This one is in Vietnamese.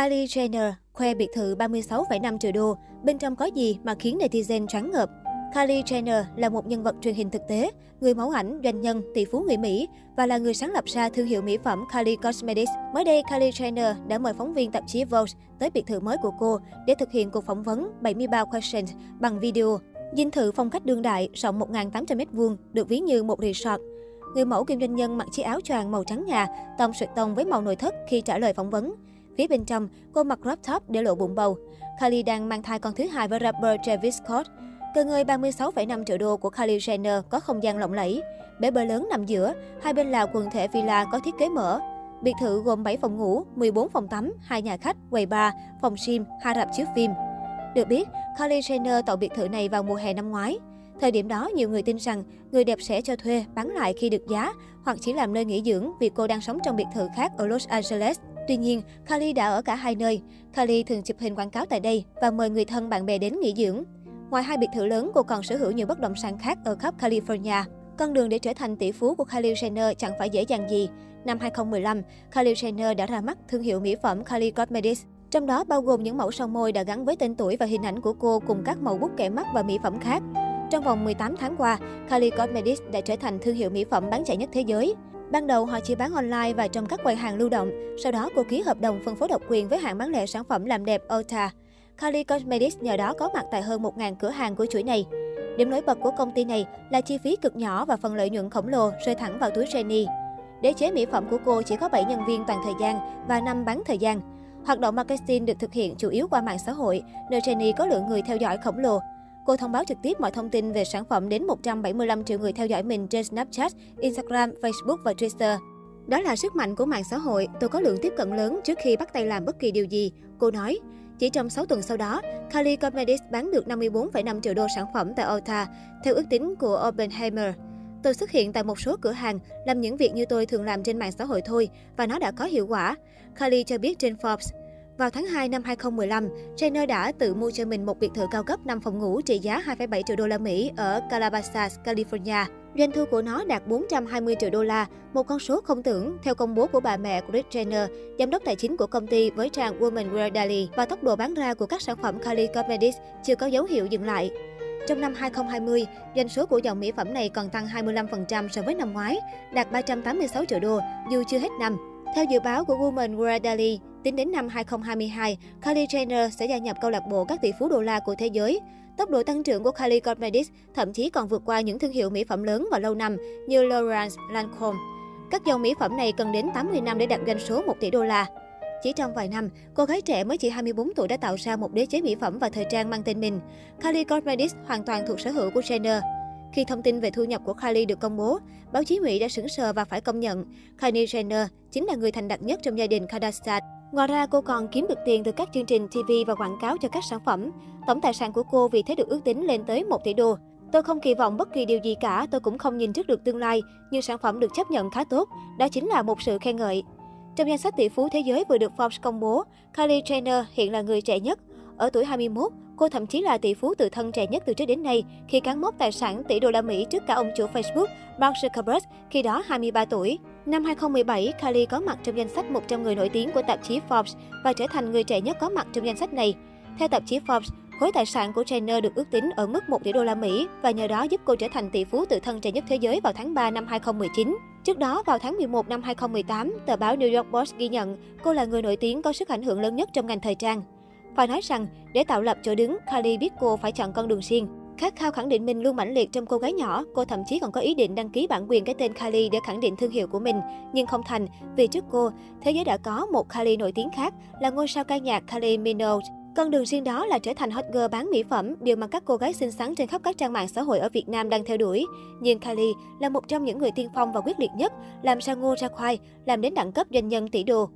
Kylie Jenner khoe biệt thự 36,5 triệu đô, bên trong có gì mà khiến netizen choáng ngợp. Kylie Jenner là một nhân vật truyền hình thực tế, người mẫu ảnh, doanh nhân, tỷ phú người Mỹ và là người sáng lập ra thương hiệu mỹ phẩm Kylie Cosmetics. Mới đây, Kylie Jenner đã mời phóng viên tạp chí Vogue tới biệt thự mới của cô để thực hiện cuộc phỏng vấn 73 questions bằng video. Dinh thự phong cách đương đại, rộng 1.800m2, được ví như một resort. Người mẫu kim doanh nhân mặc chiếc áo choàng màu trắng ngà, tông sượt tông với màu nội thất khi trả lời phỏng vấn. Phía bên trong, cô mặc crop top để lộ bụng bầu. Kylie đang mang thai con thứ hai với rapper Travis Scott. Cơ ngơi 36,5 triệu đô của Kylie Jenner có không gian lộng lẫy. Bể bơi lớn nằm giữa, hai bên là quần thể villa có thiết kế mở. Biệt thự gồm 7 phòng ngủ, 14 phòng tắm, hai nhà khách, quầy bar, phòng gym, hai rạp chiếu phim. Được biết, Kylie Jenner tạo biệt thự này vào mùa hè năm ngoái. Thời điểm đó, nhiều người tin rằng người đẹp sẽ cho thuê, bán lại khi được giá, hoặc chỉ làm nơi nghỉ dưỡng vì cô đang sống trong biệt thự khác ở Los Angeles. Tuy nhiên, Kylie đã ở cả hai nơi. Kylie thường chụp hình quảng cáo tại đây và mời người thân bạn bè đến nghỉ dưỡng. Ngoài hai biệt thự lớn, cô còn sở hữu nhiều bất động sản khác ở khắp California. Con đường để trở thành tỷ phú của Kylie Jenner chẳng phải dễ dàng gì. Năm 2015, Kylie Jenner đã ra mắt thương hiệu mỹ phẩm Kylie Cosmetics. Trong đó bao gồm những mẫu son môi đã gắn với tên tuổi và hình ảnh của cô cùng các mẫu bút kẻ mắt và mỹ phẩm khác. Trong vòng 18 tháng qua, Kylie Cosmetics đã trở thành thương hiệu mỹ phẩm bán chạy nhất thế giới. Ban đầu họ chỉ bán online và trong các quầy hàng lưu động, sau đó cô ký hợp đồng phân phối độc quyền với hãng bán lẻ sản phẩm làm đẹp Ulta. Kylie Cosmetics nhờ đó có mặt tại hơn 1.000 cửa hàng của chuỗi này. Điểm nổi bật của công ty này là chi phí cực nhỏ và phần lợi nhuận khổng lồ rơi thẳng vào túi Jenny. Đế chế mỹ phẩm của cô chỉ có 7 nhân viên toàn thời gian và 5 bán thời gian. Hoạt động marketing được thực hiện chủ yếu qua mạng xã hội, nơi Jenny có lượng người theo dõi khổng lồ. Cô thông báo trực tiếp mọi thông tin về sản phẩm đến 175 triệu người theo dõi mình trên Snapchat, Instagram, Facebook và Twitter. Đó là sức mạnh của mạng xã hội, tôi có lượng tiếp cận lớn trước khi bắt tay làm bất kỳ điều gì, cô nói. Chỉ trong 6 tuần sau đó, Kylie Cosmetics bán được 54,5 triệu đô sản phẩm tại Ulta, theo ước tính của Oppenheimer. Tôi xuất hiện tại một số cửa hàng, làm những việc như tôi thường làm trên mạng xã hội thôi, và nó đã có hiệu quả. Kylie cho biết trên Forbes. Vào tháng 2 năm 2015, Jenner đã tự mua cho mình một biệt thự cao cấp 5 phòng ngủ trị giá 2,7 triệu đô la Mỹ ở Calabasas, California. Doanh thu của nó đạt 420 triệu đô la, một con số không tưởng theo công bố của bà mẹ của Kris Jenner, giám đốc tài chính của công ty với trang Woman Wear Daily và tốc độ bán ra của các sản phẩm Kylie Cosmetics chưa có dấu hiệu dừng lại. Trong năm 2020, doanh số của dòng mỹ phẩm này còn tăng 25% so với năm ngoái, đạt 386 triệu đô, dù chưa hết năm. Theo dự báo của Woman Wear Daily, tính đến năm 2022, Kylie Jenner sẽ gia nhập câu lạc bộ các tỷ phú đô la của thế giới. Tốc độ tăng trưởng của Kylie Cosmetics thậm chí còn vượt qua những thương hiệu mỹ phẩm lớn và lâu năm như Laurent Lancome. Các dòng mỹ phẩm này cần đến 80 năm để đạt doanh số 1 tỷ đô la. Chỉ trong vài năm, cô gái trẻ mới chỉ 24 tuổi đã tạo ra một đế chế mỹ phẩm và thời trang mang tên mình. Kylie Cosmetics hoàn toàn thuộc sở hữu của Jenner. Khi thông tin về thu nhập của Kylie được công bố, báo chí Mỹ đã sững sờ và phải công nhận Kylie Jenner chính là người thành đạt nhất trong gia đình Kardashian. Ngoài ra, cô còn kiếm được tiền từ các chương trình TV và quảng cáo cho các sản phẩm. Tổng tài sản của cô vì thế được ước tính lên tới 1 tỷ đô. Tôi không kỳ vọng bất kỳ điều gì cả, tôi cũng không nhìn trước được tương lai, nhưng sản phẩm được chấp nhận khá tốt. Đó chính là một sự khen ngợi. Trong danh sách tỷ phú thế giới vừa được Forbes công bố, Kylie Jenner hiện là người trẻ nhất. Ở tuổi 21, cô thậm chí là tỷ phú tự thân trẻ nhất từ trước đến nay khi cán mốc tài sản tỷ đô la Mỹ trước cả ông chủ Facebook Mark Zuckerberg, khi đó 23 tuổi. Năm 2017, Kylie có mặt trong danh sách 100 người nổi tiếng của tạp chí Forbes và trở thành người trẻ nhất có mặt trong danh sách này. Theo tạp chí Forbes, khối tài sản của Jenner được ước tính ở mức 1 tỷ đô la Mỹ và nhờ đó giúp cô trở thành tỷ phú tự thân trẻ nhất thế giới vào tháng 3 năm 2019. Trước đó, vào tháng 11 năm 2018, tờ báo New York Post ghi nhận cô là người nổi tiếng có sức ảnh hưởng lớn nhất trong ngành thời trang. Phải nói rằng, để tạo lập chỗ đứng, Kylie biết cô phải chọn con đường riêng. Khát khao khẳng định mình luôn mãnh liệt trong cô gái nhỏ, cô thậm chí còn có ý định đăng ký bản quyền cái tên Kylie để khẳng định thương hiệu của mình, nhưng không thành vì trước cô, thế giới đã có một Kylie nổi tiếng khác là ngôi sao ca nhạc Kylie Minogue. Con đường riêng đó là trở thành hot girl bán mỹ phẩm, điều mà các cô gái xinh xắn trên khắp các trang mạng xã hội ở Việt Nam đang theo đuổi. Nhưng Kylie là một trong những người tiên phong và quyết liệt nhất, làm ra ngô ra khoai, làm đến đẳng cấp doanh nhân tỷ đô.